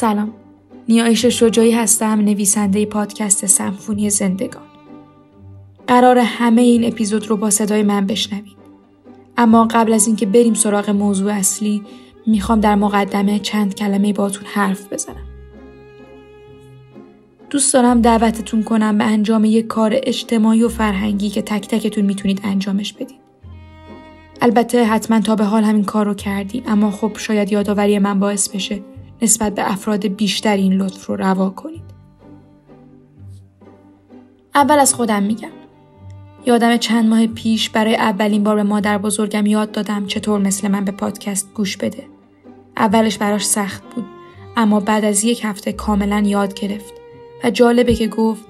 سلام. نیایش شجاعی هستم نویسنده پادکست سمفونی زندگان. قرار همه این اپیزود رو با صدای من بشنوید. اما قبل از اینکه بریم سراغ موضوع اصلی می‌خوام در مقدمه چند کلمه باتون حرف بزنم. دوست دارم دعوتتون کنم به انجام یک کار اجتماعی و فرهنگی که تک تکتون می‌تونید انجامش بدید. البته حتما تا به حال همین کار رو کردیم اما خب شاید یادآوری من باعث بشه نسبت به افراد بیشتر این لطف رو روا کنید. اول از خودم میگم. یادم چند ماه پیش برای اولین بار به مادر بزرگم یاد دادم چطور مثل من به پادکست گوش بده. اولش براش سخت بود اما بعد از یک هفته کاملا یاد گرفت و جالبه که گفت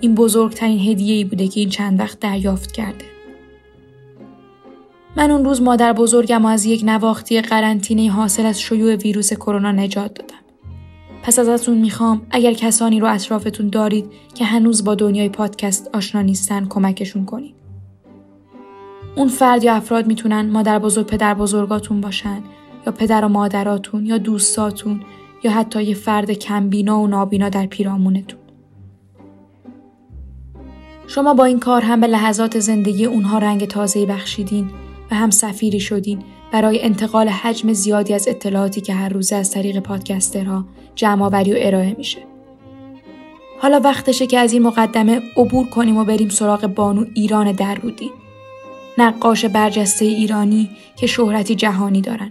این بزرگترین هدیه ای بوده که این چند وقت دریافت کرده. من اون روز مادر بزرگم از یک نواختی قرنطینه حاصل از شیوع ویروس کرونا نجات دادم. پس ازتون می‌خوام اگر کسانی رو اطرافتون دارید که هنوز با دنیای پادکست آشنا نیستن کمکشون کنید. اون فرد یا افراد می‌تونن مادر بزرگ پدر بزرگاتون باشن یا پدر و مادراتون یا دوستاتون یا حتی یه فرد کمبینا و نابینا در پیرامونتون. شما با این کار هم به لحظات زندگی اونها رنگ تازه‌ای بخشیدین و هم سفیری شدین برای انتقال حجم زیادی از اطلاعاتی که هر روزه از طریق پادکسترها جمعآوری و ارائه میشه. حالا وقتشه که از این مقدمه عبور کنیم و بریم سراغ بانو ایران درودی. نقاش برجسته ایرانی که شهرتی جهانی دارن.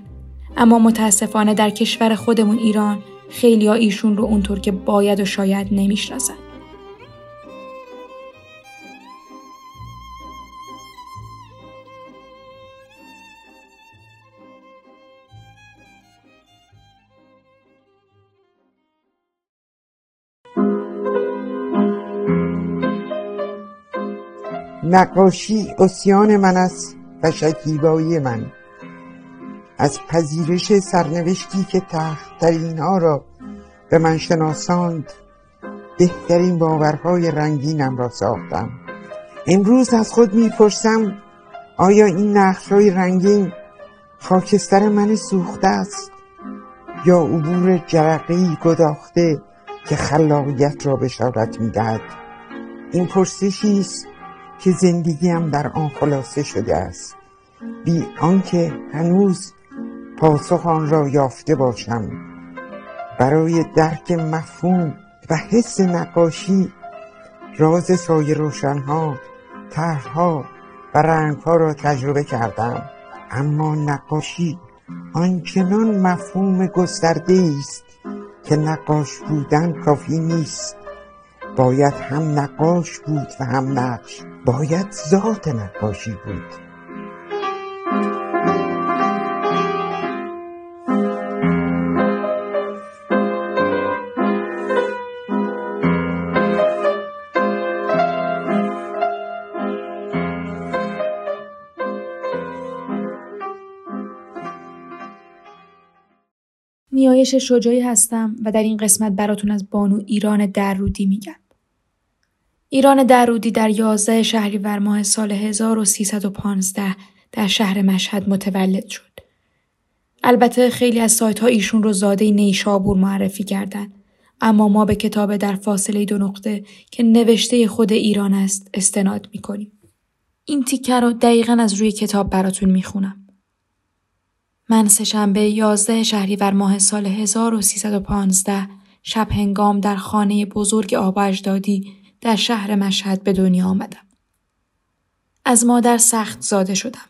اما متاسفانه در کشور خودمون ایران خیلی ها ایشون رو اونطور که باید و شاید نمی‌شناسن. نقاشی اسیان من است و شکیبایی من. از پذیرش سرنوشتی که تخترین ها را به من شناساند بهترین باورهای رنگینم را ساختم. امروز از خود می‌پرسم آیا این نقش های رنگین خاکستر من سوخته است یا عبور جرقی گداخته که خلاقیت را بشارت می‌دهد؟ این پرسشی است که زندگیم در آن خلاصه شده است. بی آنکه هنوز پاسخ آن را یافته باشم. برای درک مفهوم و حس نقاشی راز سایه روشنها طرحها و رنگها را تجربه کردم. اما نقاشی آنچنان مفهوم گسترده است که نقاش بودن کافی نیست. باید هم نقاش بود و هم نقش. باید ذات نقاشی بود نیایش شجاعی هستم و در این قسمت براتون از بانو ایران درودی میگم. ایران درودی در 11 شهریور ماه سال 1315 در شهر مشهد متولد شد. البته خیلی از سایت ها ایشون رو زاده نیشابور معرفی کردند اما ما به کتاب در فاصله دو نقطه که نوشته خود ایران است استناد می کنیم. این تیکه رو دقیقا از روی کتاب براتون می خونم. من سهشنبه 11 شهریور ماه سال 1315 شب هنگام در خانه بزرگ آب اجدادی در شهر مشهد به دنیا آمدم. از مادر سخت زاده شدم.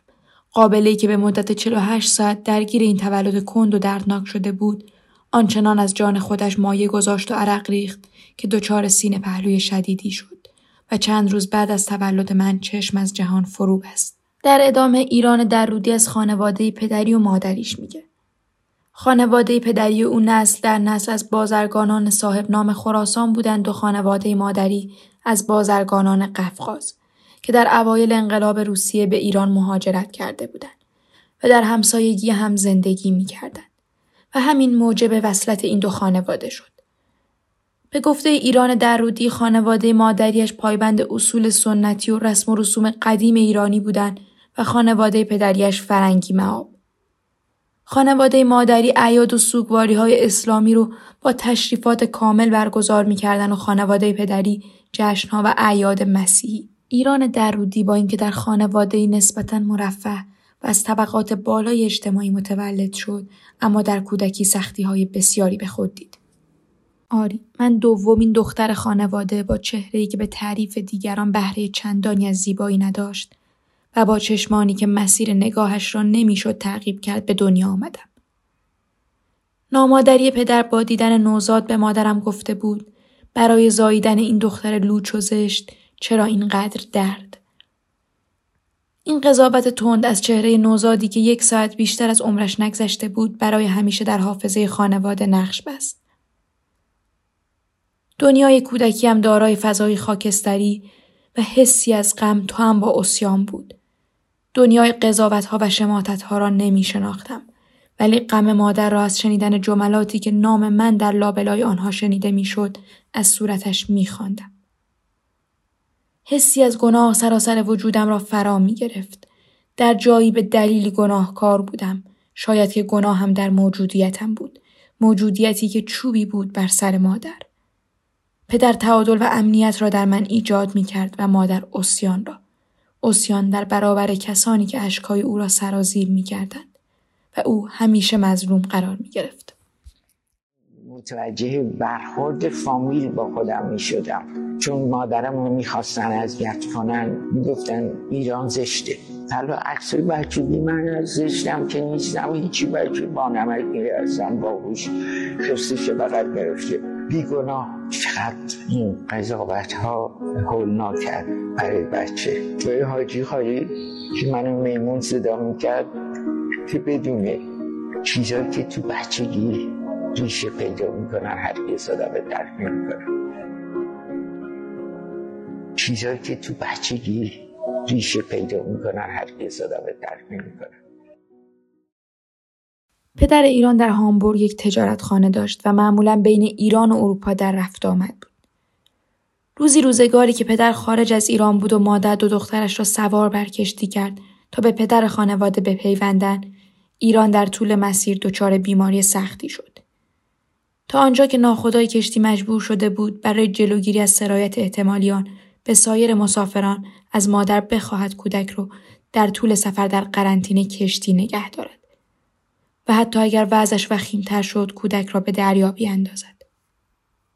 قابلی که به مدت 48 ساعت درگیر این تولد کند و دردناک شده بود آنچنان از جان خودش مایه گذاشت و عرق ریخت که دچار سینه پهلوی شدیدی شد و چند روز بعد از تولد من چشم از جهان فرو بست. در ادامه ایران درودی از خانواده پدری و مادریش میگه. خانواده پدری او نسل در نسل از بازرگانان صاحب نام خراسان بودند و خانواده مادری از بازرگانان قفقاز که در اوایل انقلاب روسیه به ایران مهاجرت کرده بودند و در همسایگی هم زندگی می کردن. و همین موجب وصلت این دو خانواده شد. به گفته ایران درودی خانواده مادریش پایبند اصول سنتی و رسم و رسوم قدیم ایرانی بودند و خانواده پدریش فرنگی معاب. خانواده مادری عیاد و سوگواری های اسلامی رو با تشریفات کامل برگزار می‌کردن و خانواده پدری جشنها و اعیاد مسیحی. ایران درودی با اینکه در خانواده نسبتا مرفه و از طبقات بالای اجتماعی متولد شد اما در کودکی سختی های بسیاری به خود دید. آری من دومین دختر خانواده با چهره‌ای که به تعریف دیگران بهره چندانی از زیبایی نداشت و با چشمانی که مسیر نگاهش را نمی‌شد تعقیب کرد به دنیا آمدم. نامادری پدر با دیدن نوزاد به مادرم گفته بود برای زاییدن این دختر لوچ و زشت چرا اینقدر درد؟ این قضاوت تند از چهره نوزادی که یک ساعت بیشتر از عمرش نگذشته بود برای همیشه در حافظه خانواده نقش بست. دنیای کودکی هم دارای فضای خاکستری و حسی از غم تو هم با اسیان بود. دنیای قضاوت ها و شماتت ها را نمی شناختم. ولی غم مادر را از شنیدن جملاتی که نام من در لابلای آنها شنیده می‌شد از صورتش میخواندم حسی از گناه سراسر وجودم را فرا می گرفت. در جایی به دلیل گناهکار بودم. شاید که گناه هم در موجودیتم بود. موجودیتی که چوبی بود بر سر مادر. پدر تعادل و امنیت را در من ایجاد می کرد و مادر اسیان را. اسیان در برابر کسانی که اشکای او را سرازیر می کردند و او همیشه مظلوم قرار می گرفت. متوجه برخورد فامیل با خودم می شدم چون مادرم رو می‌خواستن اذیت کنن می‌گفتن ایران زشته. حالا عکسای بچگی من از زشتم که نیستم هیچی بچه با نمک میره با باهوش خستش بغل گرفته. بیگناه. چقدر این قضاوت ها هول کرد برای بچه. توی حاجی خواهی که منو میمون صدا می‌کرد که بدونه چیزایی که تو بچگی ریشه پیدا می‌کنن هرگز آدم به درک نمی‌کنن چیزایی که تو بچگی ریشه پیدا می‌کنن هرگز آدم به درک نمی‌کنن پدر ایران در هامبورگ یک تجارت خانه داشت و معمولا بین ایران و اروپا در رفت آمد بود. روزی روزگاری که پدر خارج از ایران بود و مادر دو دخترش را سوار بر کشتی کرد تا به پدر خانواده بپیوندن ایران در طول مسیر دچار بیماری سختی شد. تا آنجا که ناخدای کشتی مجبور شده بود برای جلوگیری از سرایت احتمالیان به سایر مسافران از مادر بخواهد کودک رو در طول سفر در قرنطینه کشتی نگه دارد. و حتی اگر وضعش وخیمتر شد کودک را به دریا بیاندازد.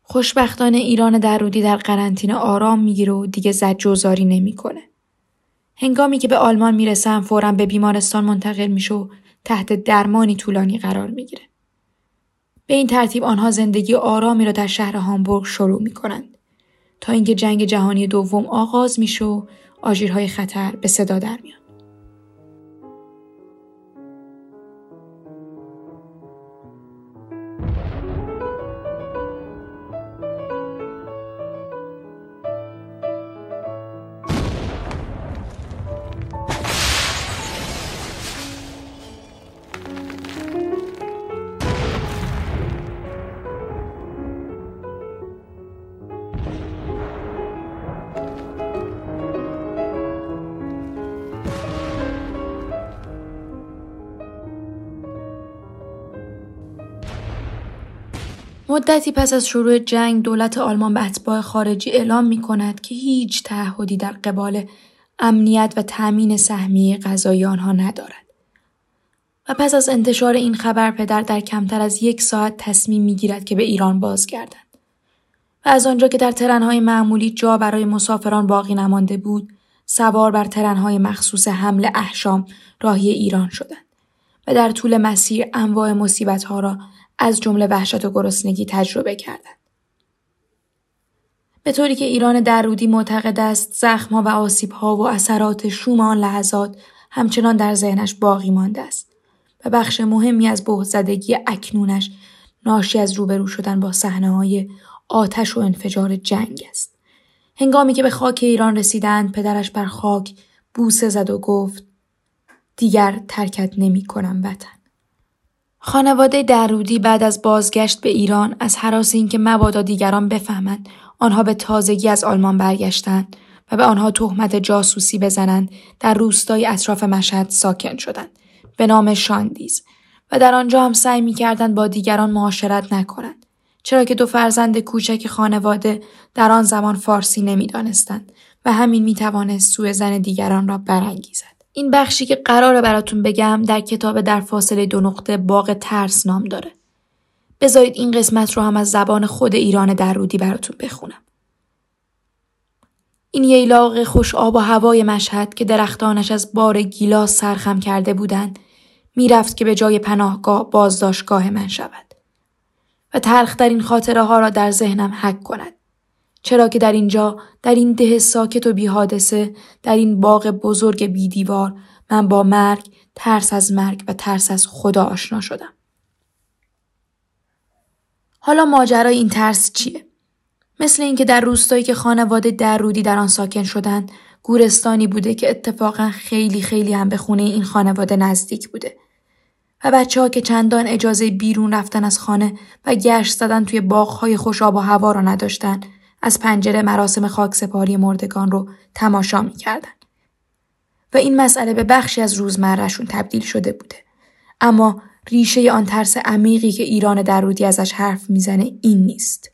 خوشبختانه ایران درودی در قرنطینه آرام می‌گیره و دیگه زجوزاری نمی‌کنه. هنگامی که به آلمان می‌رسم فورا به بیمارستان منتقل میشه و تحت درمانی طولانی قرار می‌گیره. به این ترتیب آنها زندگی آرامی را در شهر هامبورگ شروع می کنند تا اینکه جنگ جهانی دوم آغاز میشه و آژیرهای خطر به صدا در میان. مدتی پس از شروع جنگ دولت آلمان به اتباع خارجی اعلام می کند که هیچ تعهدی در قبال امنیت و تأمین سهمیه غذایی آنها ندارد. و پس از انتشار این خبر پدر در کمتر از یک ساعت تصمیم می گیرد که به ایران بازگردند. و از آنجا که در ترنهای معمولی جا برای مسافران باقی نمانده بود، سوار بر ترنهای مخصوص حمل احشام راهی ایران شدند و در طول مسیر انواع مصیبتها را از جمله وحشت و گرسنگی تجربه کردند. به طوری که ایران درودی معتقد است زخمها و آسیبها و اثرات شوم آن لحظات همچنان در ذهنش باقی مانده است و بخش مهمی از زدگی اکنونش ناشی از روبرو شدن با صحنه های آتش و انفجار جنگ است. هنگامی که به خاک ایران رسیدند پدرش بر خاک بوسه زد و گفت دیگر ترکت نمی کنم وطن. خانواده درودی بعد از بازگشت به ایران از حراس اینکه مبادا دیگران بفهمند آنها به تازگی از آلمان برگشتند و به آنها تهمت جاسوسی بزنند در روستای اطراف مشهد ساکن شدند به نام شاندیز و در آنجا هم سعی می کردن با دیگران معاشرت نکنند. چرا که دو فرزند کوچک خانواده در آن زمان فارسی نمی‌دانستند و همین می توانست سوء زن دیگران را برانگیزد. این بخشی که قرار براتون بگم در کتاب در فاصله دو نقطه باغ ترس نام داره. بذارید این قسمت رو هم از زبان خود ایران درودی براتون بخونم. این ییلاق خوش آب و هوای مشهد که درختانش از بار گیلاس سرخم کرده بودند می‌رفت که به جای پناهگاه بازداشتگاه من شود و تلخ در این خاطره ها را در ذهنم حک کند چرا که در اینجا در این ده ساکت و بیحادثه در این باغ بزرگ بیدیوار من با مرگ ترس از مرگ و ترس از خدا آشنا شدم. حالا ماجرای این ترس چیه؟ مثل اینکه در روستایی که خانواده درودی در آن ساکن شدند گورستانی بوده که اتفاقا خیلی خیلی هم به خونه این خانواده نزدیک بوده. و بچه ها که چندان اجازه بیرون رفتن از خانه و گشت زدن توی باغهای خوش آب و هوا را نداشتن. از پنجره مراسم خاک سپاری مردگان رو تماشا می‌کردن. و این مسئله به بخشی از روزمرهشون تبدیل شده بوده. اما ریشه آن ترس عمیقی که ایران درودی ازش حرف می‌زنه این نیست.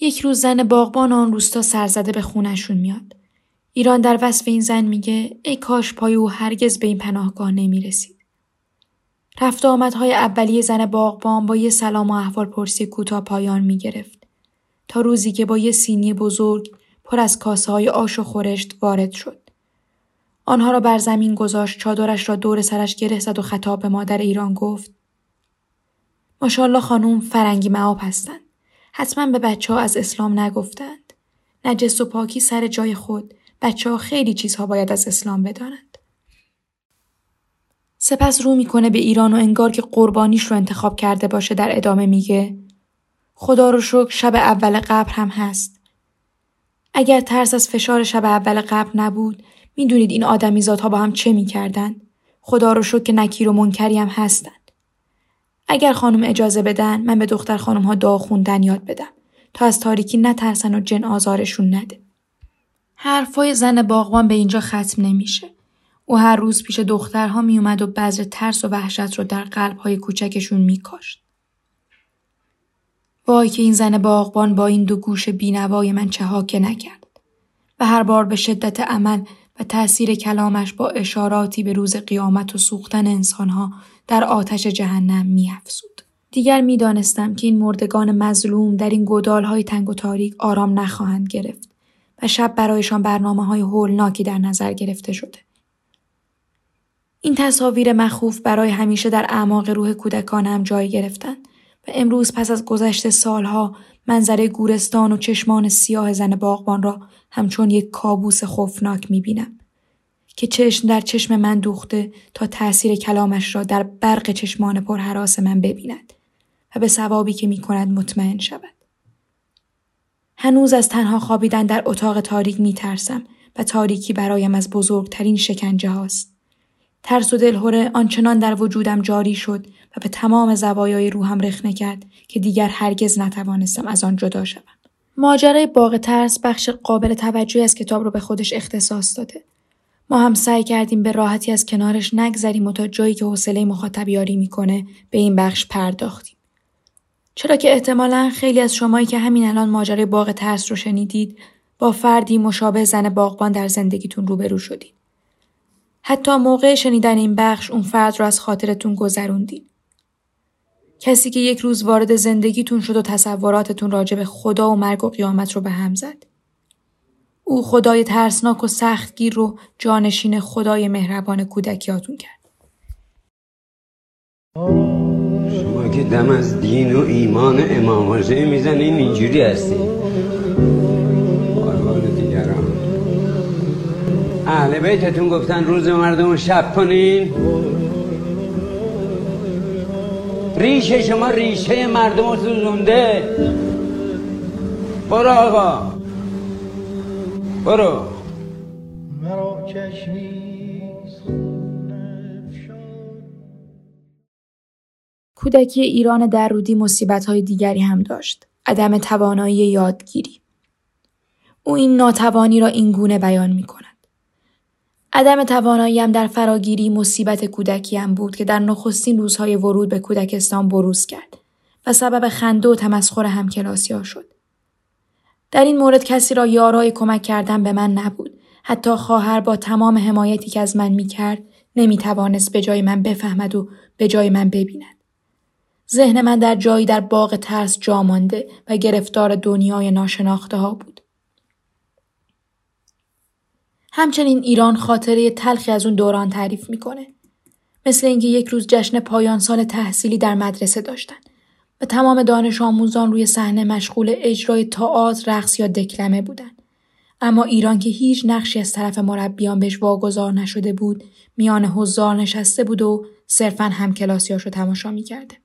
یک روز زن باغبان آن روستا سرزده به خونشون میاد. ایران در وصف این زن میگه ای کاش پای او هرگز به این پناهگاه نمی‌رسید. رفت آمدهای اولیه زن باغبان با یه سلام و احوال پرسی کوتاه پایان می گرفت. تا روزی که با یه سینی بزرگ پر از کاسه های آش و خورشت وارد شد. آنها را بر زمین گذاشت چادرش را دور سرش گره زد و خطاب به مادر ایران گفت ماشاءالله خانوم فرنگی معاب هستند. حتما به بچه ها از اسلام نگفتند. نجس و پاکی سر جای خود بچه ها خیلی چیزها باید از اسلام بدانند. سپس رو می‌کنه به ایران و انگار که قربانیش رو انتخاب کرده باشه در ادامه میگه خدا رو شکر شب اول قبر هم هست. اگر ترس از فشار شب اول قبر نبود می‌دونید این آدمی ها با هم چه می‌کردن؟ خدا رو شکر که نکیر و منکری هم هستند. اگر خانم اجازه بدن من به دختر خانم ها دعا خوندن یاد بدم تا از تاریکی نترسن و جن آزارشون نده. حرفای زن باغبان به اینجا ختم نمیشه. او هر روز پیش دخترها میومد و بذر ترس و وحشت رو در قلبهای کوچکشون میکاشت. وای که این زن باغبان با این دو گوش بینوای من چه که نکرد و هر بار به شدت عمل و تأثیر کلامش با اشاراتی به روز قیامت و سوختن انسانها در آتش جهنم میافزود. دیگر می‌دانستم که این مردگان مظلوم در این گودالهای تنگ و تاریک آرام نخواهند گرفت و شب برایشان برنامه های هولناکی در نظر گرفته شده. این تصاویر مخوف برای همیشه در اعماق روح کودکانم جای گرفتند و امروز پس از گذشت سالها منظره گورستان و چشمان سیاه زن باغبان را همچون یک کابوس خوفناک می‌بینم که چشم در چشم من دوخته تا تأثیر کلامش را در برق چشمان پرحراس من ببیند و به ثوابی که می‌کند مطمئن شود. هنوز از تنها خوابیدن در اتاق تاریک می ترسم و تاریکی برایم از بزرگترین شکنجه هاست. ترس و دلهوره آنچنان در وجودم جاری شد و به تمام زوایای روحم رخنه کرد که دیگر هرگز نتوانستم از آن جدا شوم. ماجرای باغ ترس بخش قابل توجهی از کتاب رو به خودش اختصاص داده. ما هم سعی کردیم به راحتی از کنارش نگذریم و تا جایی که حوصله مخاطب یاری می‌کنه به این بخش پرداختیم. چرا که احتمالا خیلی از شمایی که همین الان ماجرای باغ ترس رو شنیدید با فردی مشابه زن باغبان در زندگیتون روبرو شدید. حتی موقع شنیدن این بخش اون فرد رو از خاطرتون گذروندین. کسی که یک روز وارد زندگیتون شد و تصوراتتون راجع به خدا و مرگ و قیامت رو به هم زد. او خدای ترسناک و سختگیر رو جانشین خدای مهربان کودکیاتون کرد. شما که دم از دین و ایمان امام حسین می‌زنین اینجوری هستی اهل بیتتون گفتن روز مردم رو شب کنین ریشه شما ریشه مردم رو سوزونده برو آقا برو مرا کودکی ایران درودی های دیگری هم داشت. عدم توانایی یادگیری. او این ناتوانی را این گونه بیان می کند. عدم تواناییم در فراگیری مصیبت کودکیم بود که در نخستین روزهای ورود به کودکستان بروز کرد و سبب خنده و تمسخر همکلاسیا شد. در این مورد کسی را یارای کمک کردن به من نبود. حتی خواهر با تمام حمایتی که از من می کرد نمی توانست به جای من بفهمد و به جای من ببیند. ذهن من در جایی در باغ ترس جا مانده و گرفتار دنیای ناشناخته ها بود. همچنین ایران خاطره تلخی از اون دوران تعریف می‌کنه. مثل اینکه یک روز جشن پایان سال تحصیلی در مدرسه داشتن و تمام دانش آموزان روی صحنه مشغول اجرای تئاتر، رقص یا دکلمه بودند. اما ایران که هیچ نقشی از طرف مربیان بهش واگذار نشده بود، میان حضار نشسته بود و صرفا هم کلاسیاشو تماشا می‌کرده.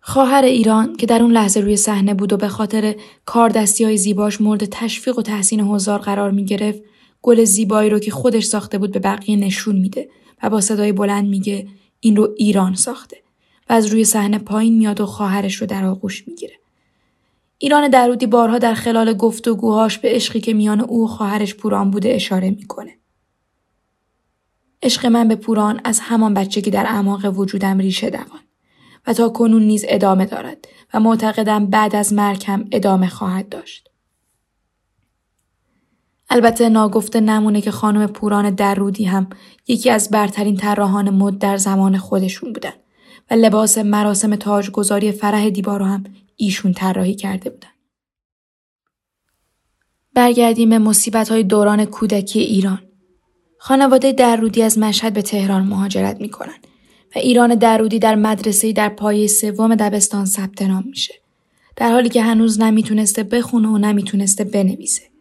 خواهر ایران که در اون لحظه روی صحنه بود و به خاطر کاردستی های زیباش مورد تشویق و تحسین حضار قرار می گرفت گل زیبایی رو که خودش ساخته بود به بقیه نشون میده و با صدای بلند میگه این رو ایران ساخته و از روی صحنه پایین میاد و خواهرش رو در آغوش می‌گیره. ایران درودی بارها در خلال گفتگوهاش به عشقی که میان او و خواهرش پوران بوده اشاره می‌کنه. عشق من به پوران از همان بچگی در اعماق وجودم ریشه دوان و تا کنون نیز ادامه دارد و معتقدم بعد از مرگ هم ادامه خواهد داشت. البته ناگفته نمونه که خانم پوران درودی هم یکی از برترین طراحان مد در زمان خودشون بودن و لباس مراسم تاجگذاری فرح دیبا رو هم ایشون طراحی کرده بودن. برگردیم به مصیبت های دوران کودکی ایران. خانواده درودی از مشهد به تهران مهاجرت می‌کنن و ایران درودی در مدرسه در پایه سوم دبستان ثبت نام میشه. در حالی که هنوز نمی‌تونسته بخونه و نمی‌تونسته بنویسه.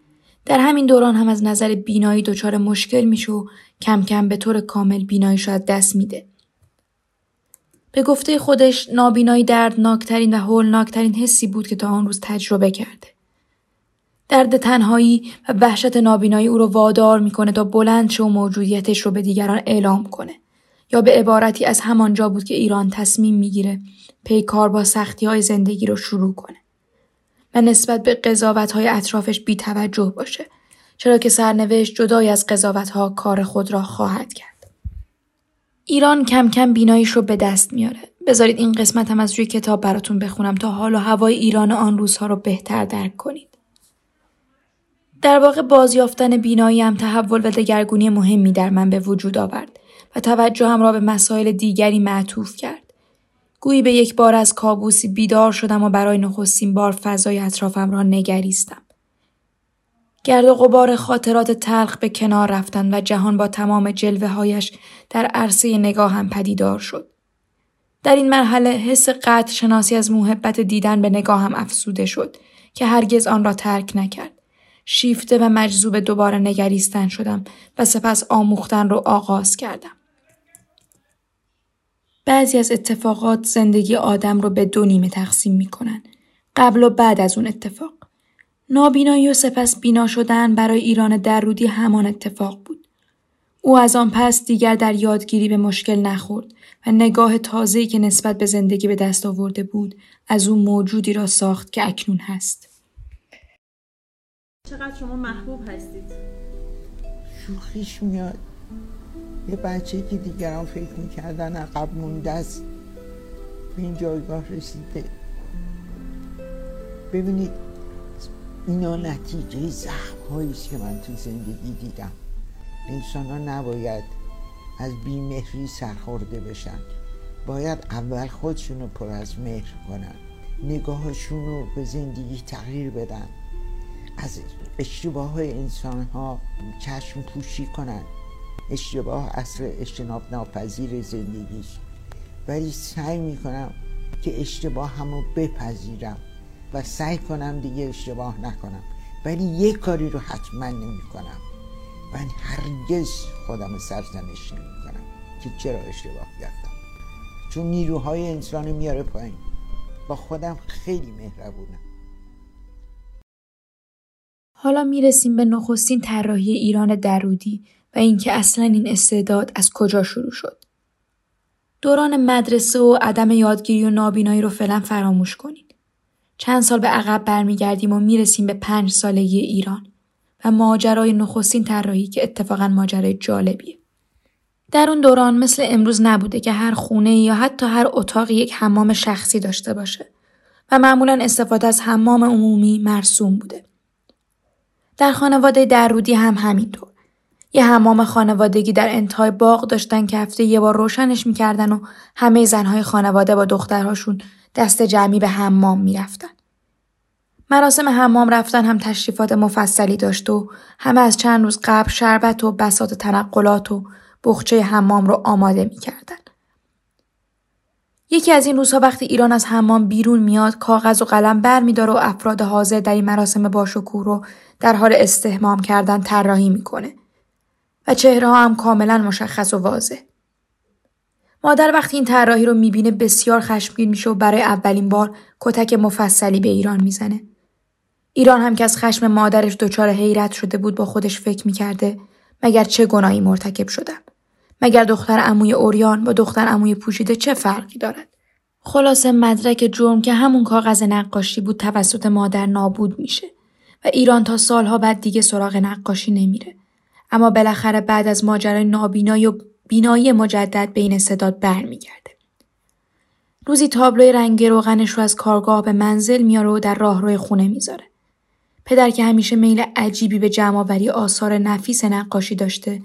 در همین دوران هم از نظر بینایی دچار مشکل میشه و کم کم به طور کامل بیناییش از دست میده. به گفته خودش نابینایی دردناکترین و هولناکترین حسی بود که تا آن روز تجربه کرده. درد تنهایی و وحشت نابینایی او رو وادار می‌کنه تا بلند شه و موجودیتش رو به دیگران اعلام کنه. یا به عبارتی از همانجا بود که ایران تصمیم می‌گیره پیکار با سختی های زندگی رو شروع کنه. و نسبت به قضاوت های اطرافش بی توجه باشه چرا که سرنوشت جدای از قضاوت ها کار خود را خواهد کرد. ایران کم کم بیناییش رو به دست میاره. بذارید این قسمت هم از روی کتاب براتون بخونم تا حال و هوای ایران آن روزها رو بهتر درک کنید. در واقع بازیافتن بینایی هم تحول و دگرگونی مهمی در من به وجود آورد و توجه هم را به مسائل دیگری معطوف. گویی به یک بار از کابوسی بیدار شدم و برای نخستین بار فضای اطرافم را نگریستم. گرد و غبار خاطرات تلخ به کنار رفتند و جهان با تمام جلوه هایش در عرصه نگاهم پدیدار شد. در این مرحله حس قطع شناسی از محبت دیدن به نگاهم افسوده شد که هرگز آن را ترک نکرد. شیفته و مجذوب دوباره نگریستن شدم و سپس آموختن رو آغاز کردم. بعضی از اتفاقات زندگی آدم رو به دو نیمه تقسیم می‌کنن. قبل و بعد از اون اتفاق. نابینایی و سپس بینا شدن برای ایران درودی همان اتفاق بود. او از آن پس دیگر در یادگیری به مشکل نخورد و نگاه تازه‌ای که نسبت به زندگی به دست آورده بود از او موجودی را ساخت که اکنون هست. چقدر شما محبوب هستید؟ شوخیش میاد یه بچه که دیگران فکر می‌کردن عقب مونده است. به این جایگاه رسیده. ببینید اینا نتیجه زخم است که من تو زندگی دیدم. انسان ها نباید از بیمهری سرخورده بشن. باید اول خودشون رو پر از مهر کنن. نگاهشون رو به زندگی تغییر بدن. از اشتباه های انسان ها چشم پوشی کنن. اشتباه اصل اجتناب ناپذیر زندگیش. ولی سعی می‌کنم که اشتباه همو بپذیرم و سعی کنم دیگه اشتباه نکنم. ولی یک کاری رو حتما نمی کنم من هرگز خودم سرزنش نمی کنم که چرا اشتباه کردم. چون نیروهای انسان میاره پایین. با خودم خیلی مهربونم. حالا می‌رسیم به نخستین طراحی ایران درودی. و اینکه اصلا این استعداد از کجا شروع شد. دوران مدرسه و عدم یادگیری و نابینایی رو فعلا فراموش کنید. چند سال به عقب برمیگردیم و می‌رسیم به پنج سالگی ایران و ماجرای نخستین طراحی که اتفاقا ماجرای جالبیه. در اون دوران مثل امروز نبوده که هر خونه یا حتی هر اتاق یک حمام شخصی داشته باشه و معمولا استفاده از حمام عمومی مرسوم بوده. در خانواده درودی هم همینطور. یه حمام خانوادگی در انتهای باغ داشتن که هفته یه بار روشنش می‌کردن و همه زنهای خانواده با دخترهاشون دست جمعی به حمام می‌رفتن. مراسم حمام رفتن هم تشریفات مفصلی داشت و همه از چند روز قبل شربت و بسات تنقلات و بخچه حمام رو آماده می‌کردن. یکی از این روزها وقتی ایران از حمام بیرون میاد کاغذ و قلم بر و افراد حاضر در این مراسم باشکوه رو در حال استهمام کردن طراحی می‌کنه و چهره ها هم کاملا مشخص و واضح. مادر وقتی این طراحی رو می‌بینه بسیار خشمگین میشه و برای اولین بار کتک مفصلی به ایران می‌زنه. ایران هم که از خشم مادرش دچار حیرت شده بود با خودش فکر می‌کرده مگر چه گناهی مرتکب شدم مگر دختر عموی اوریان با دختر عموی پوشیده چه فرقی دارد خلاصه مدرک جرم که همون کاغذ نقاشی بود توسط مادر نابود میشه و ایران تا سالها بعد دیگه سراغ نقاشی نمیره اما بالاخره بعد از ماجرای نابینایی و بینایی مجدد بین صداد برمیگرده. روزی تابلوی رنگ روغنش رو از کارگاه به منزل میاره و در راهروی خونه می‌ذاره. پدر که همیشه میل عجیبی به جمعآوری آثار نفیس نقاشی داشته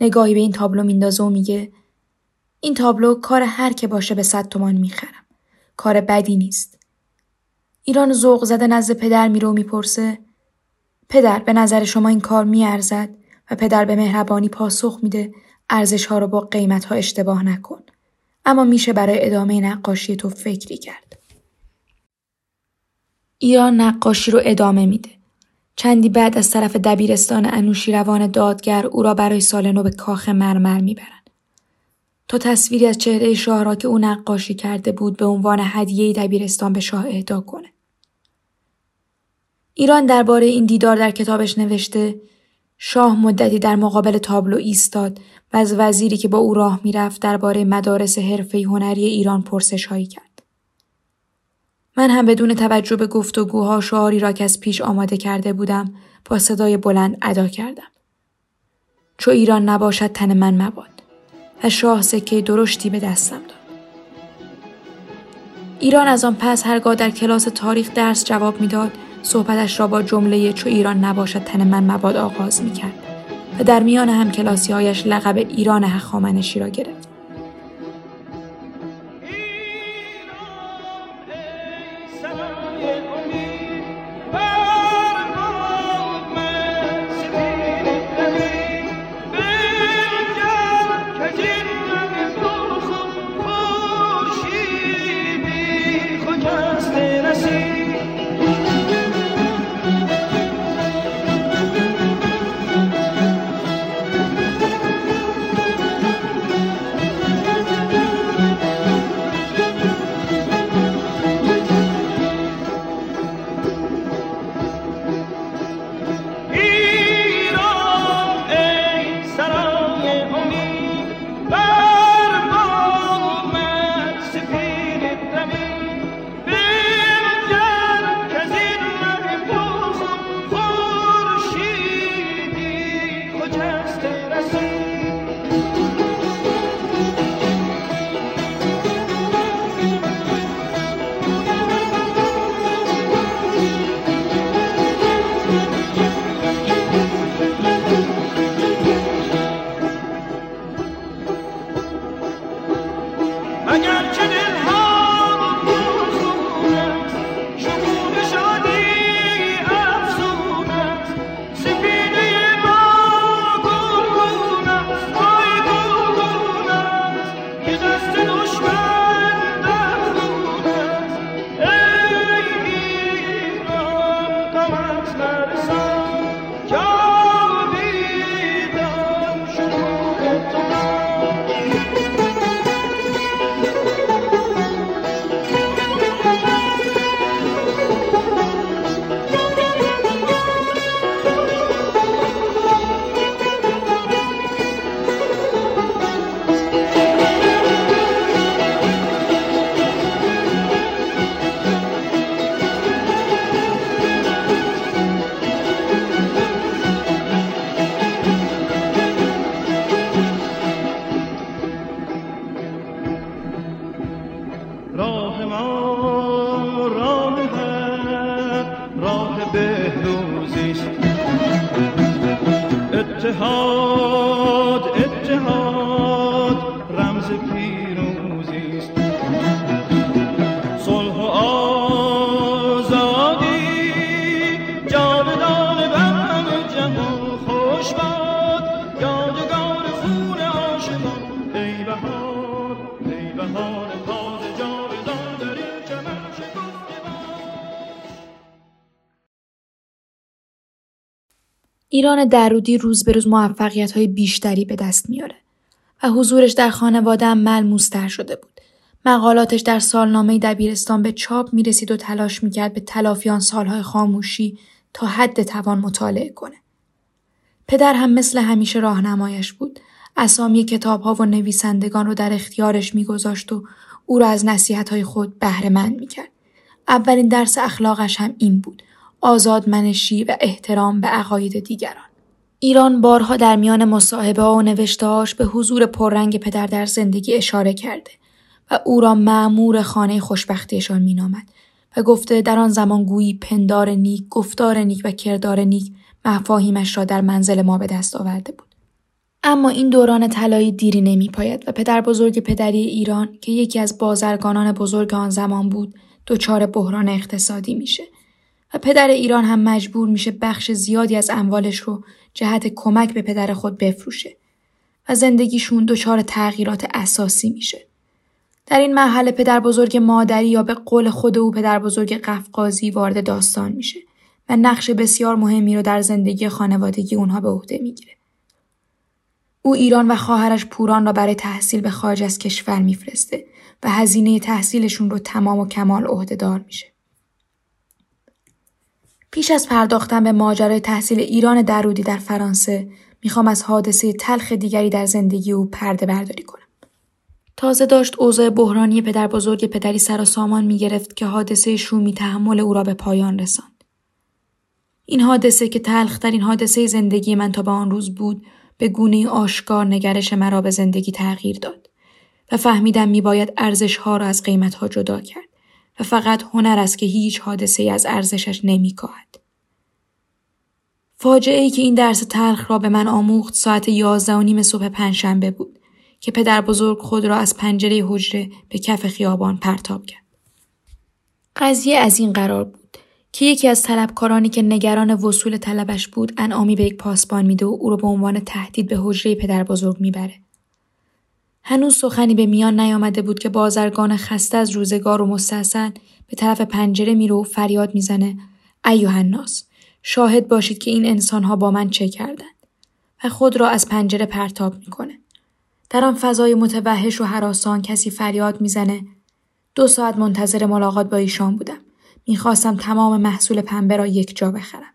نگاهی به این تابلو میندازه و میگه این تابلو کار هر که باشه به صد تومان می‌خرم. کار بدی نیست. ایران ذوق زده نزد پدر میره و می‌پرسه پدر به نظر شما این کار میارزد؟ پدر به مهربانی پاسخ میده ارزش ها رو با قیمت ها اشتباه نکن اما میشه برای ادامه نقاشی تو فکری کرد ایران نقاشی رو ادامه میده. چندی بعد از طرف دبیرستان انوشیروان دادگر او را برای سال نو به کاخ مرمر می‌برند. تا تصویری از چهره شاه را که او نقاشی کرده بود به عنوان هدیه دبیرستان به شاه اهدا کنه. ایران درباره این دیدار در کتابش نوشته شاه مدتی در مقابل تابلو ایستاد و از وزیری که با او راه می‌رفت درباره مدارس حرفه هنری ایران پرسش هایی کرد. من هم بدون توجه به گفتگوها شعاری را که از پیش آماده کرده بودم با صدای بلند ادا کردم. چو ایران نباشد تن من مباد و شاه سکه درشتی به دستم داد. ایران از آن پس هرگاه در کلاس تاریخ درس جواب می‌داد صحبتش را با جمله چو ایران نباشد تن من مباد آغاز می‌کرد و در میان هم کلاسی هایش لقب ایران هخامنشی را گرفت. ایران درودی روز به روز موفقیت های بیشتری به دست میاره و حضورش در خانواده هم ملموستر شده بود. مقالاتش در سالنامه دبیرستان به چاپ می رسید و تلاش می کرد به تلافی آن سالهای خاموشی تا حد توان مطالعه کنه. پدر هم مثل همیشه راهنمایش بود. اسامی کتاب ها و نویسندگان رو در اختیارش میگذاشت و او را از نصیحت های خود بهره مند می کرد. اولین درس اخلاقش هم این بود. آزادمنشی و احترام به عقاید دیگران. ایران بارها در میان مصاحبه و نوشتهاش به حضور پررنگ پدر در زندگی اشاره کرده و او را معمور خانه خوشبختیشان مینامد و گفته در آن زمان گویی پندار نیک، گفتار نیک و کردار نیک مفاهیمش را در منزل ما به دست آورده بود. اما این دوران طلایی دیری نمی پاید و پدر بزرگ پدری ایران که یکی از بازرگانان بزرگ آن زمان بود دچار بحران اقتصادی میشه و پدر ایران هم مجبور میشه بخش زیادی از اموالش رو جهت کمک به پدر خود بفروشه و زندگیشون دچار تغییرات اساسی میشه. در این مرحله پدر بزرگ مادری یا به قول خود او پدر بزرگ قفقازی وارد داستان میشه و نقش بسیار مهمی رو در زندگی خانوادگی اونها به عهده می‌گیره. او ایران و خواهرش پوران را برای تحصیل به خارج از کشور میفرسته و هزینه تحصیلشون رو تمام و کمال عهدهدار میشه. پیش از پرداختن به ماجرای تحصیل ایران درودی در فرانسه می‌خوام از حادثه تلخ دیگری در زندگی او پرده برداری کنم. تازه داشت اوضاع بحرانی پدر بزرگ پدری سر و سامان می گرفت که حادثه شومی تحمل او را به پایان رساند. این حادثه که تلخترین حادثه زندگی من تا به آن روز بود به گونه آشکار نگرش مرا به زندگی تغییر داد و فهمیدم می باید ارزش ها را از قیمت ها جدا کرد و فقط هنر است که هیچ حادثه از ارزشش نمی کاهد. فاجعه ای که این درس تلخ را به من آموخت ساعت یازده و نیم صبح پنجشنبه بود که پدر بزرگ خود را از پنجره حجره به کف خیابان پرتاب کرد. قضیه از این قرار بود که یکی از طلبکارانی که نگران وصول طلبش بود انعامی به یک پاسبان میده و او را به عنوان تهدید به حجره پدر بزرگ می‌بره. هنوز سخنی به میان نیامده بود که بازرگان خسته از روزگار و مستحسن به طرف پنجره میره و فریاد می‌زنه ایوه الناس شاهد باشید که این انسانها با من چه کردند و خود را از پنجره پرتاب می‌کنه. در آن فضای متوحش و حراسان کسی فریاد می‌زنه دو ساعت منتظر ملاقات با ایشان بودم. می‌خواستم تمام محصول پنبه را یک جا بخرم.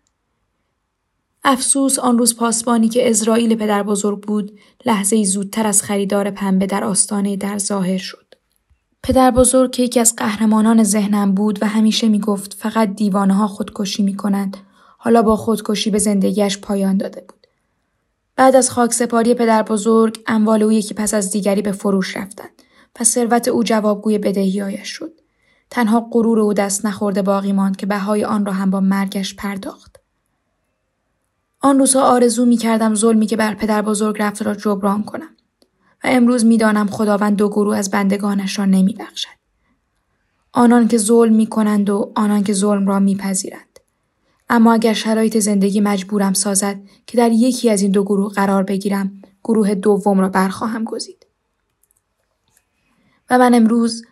افسوس آن روز پاسبانی که اسرائیل پدر بزرگ بود لحظه زودتر از خریدار پنبه در آستانه در ظاهر شد. پدر بزرگ که یکی از قهرمانان ذهنم بود و همیشه می‌گفت فقط دیوانه ها خودکشی می کنند حالا با خودکشی به زندگیش پایان داده بود. بعد از خاک سپاری پدر بزرگ اموال او یکی پس از دیگری به فروش رفتند و ثروت او جوابگوی بدهیایش شد. تنها غرور او دست نخورده باقی ماند که بهای آن را هم با مرگش پرداخت. آن روزها آرزو می کردم ظلمی که بر پدر بزرگ رفته را جبران کنم و امروز می‌دانم خداوند دو گروه از بندگانش را نمی بخشد. آنان که ظلم می کنند و آنان که ظلم را میپذیرند. اما اگر شرایط زندگی مجبورم سازد که در یکی از این دو گروه قرار بگیرم گروه دوم را برخواهم گزید. و من امروز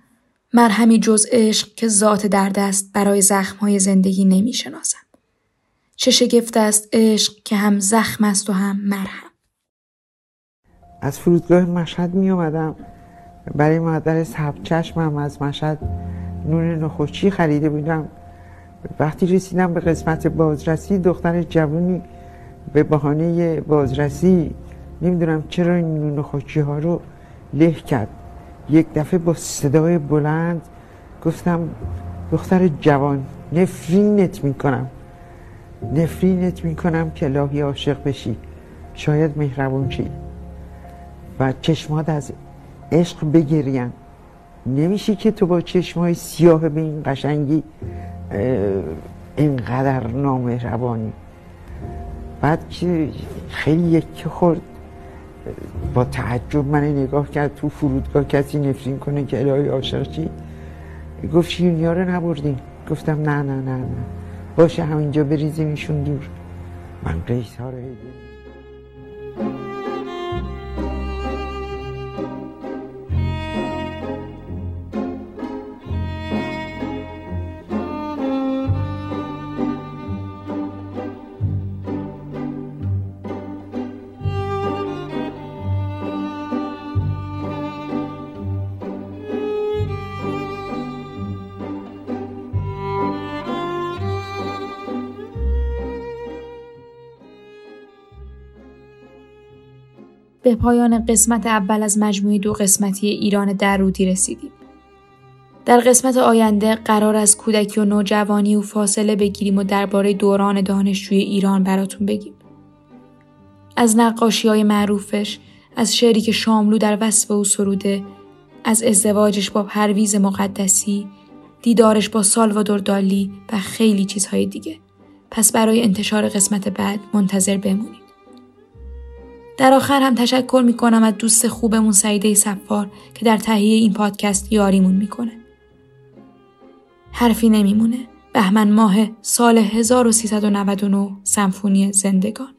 مرهمی جز عشق که ذات درد است برای زخمهای زندگی نمی شناسم. چه شگفت است عشق که هم زخم است و هم مرهم. از فرودگاه مشهد می اومدم. برای مادر سبت چشمم از مشهد نون نخوشی خریده بودم. وقتی رسیدم به قسمت بازرسی دختر جوانی به بهانه بازرسی نمی‌دونم چرا این نون خوشی ها رو له کرد. یک دفعه با صدای بلند گفتم دختر جوان نفرینت می‌کنم. نفرینت می‌کنم که لاهی عاشق بشی. شاید مهربون شی. و چشمات از عشق بگریم نمیشه که تو با چشمای سیاه به این قشنگی اینقدر نامهربانی بعد که خیلی یکی خورد. با تعجب من نگاه کرد تو فرودگاه کسی نفرین کنه که الهی عاشق گفت شیرنیا رو نبردیم گفتم نه نه نه نه. باشه همینجا بریزیمشون دور. من قیس ها رو به پایان قسمت اول از مجموعه دو قسمتی ایران درودی رسیدیم. در قسمت آینده قرار از کودکی و نوجوانی و فاصله بگیریم و درباره دوران دانشجوی ایران براتون بگیم. از نقاشی های معروفش، از شعری که شاملو در وصف او سروده، از ازدواجش با پرویز مقدسی، دیدارش با سالوادور دالی و خیلی چیزهای دیگه. پس برای انتشار قسمت بعد منتظر بمونید. در آخر هم تشکر می کنم از دوست خوبمون سعیده سفار که در تهیه این پادکست یاریمون می‌کنه. حرفی نمیمونه. بهمن ماه سال 1399 سمفونی زندگان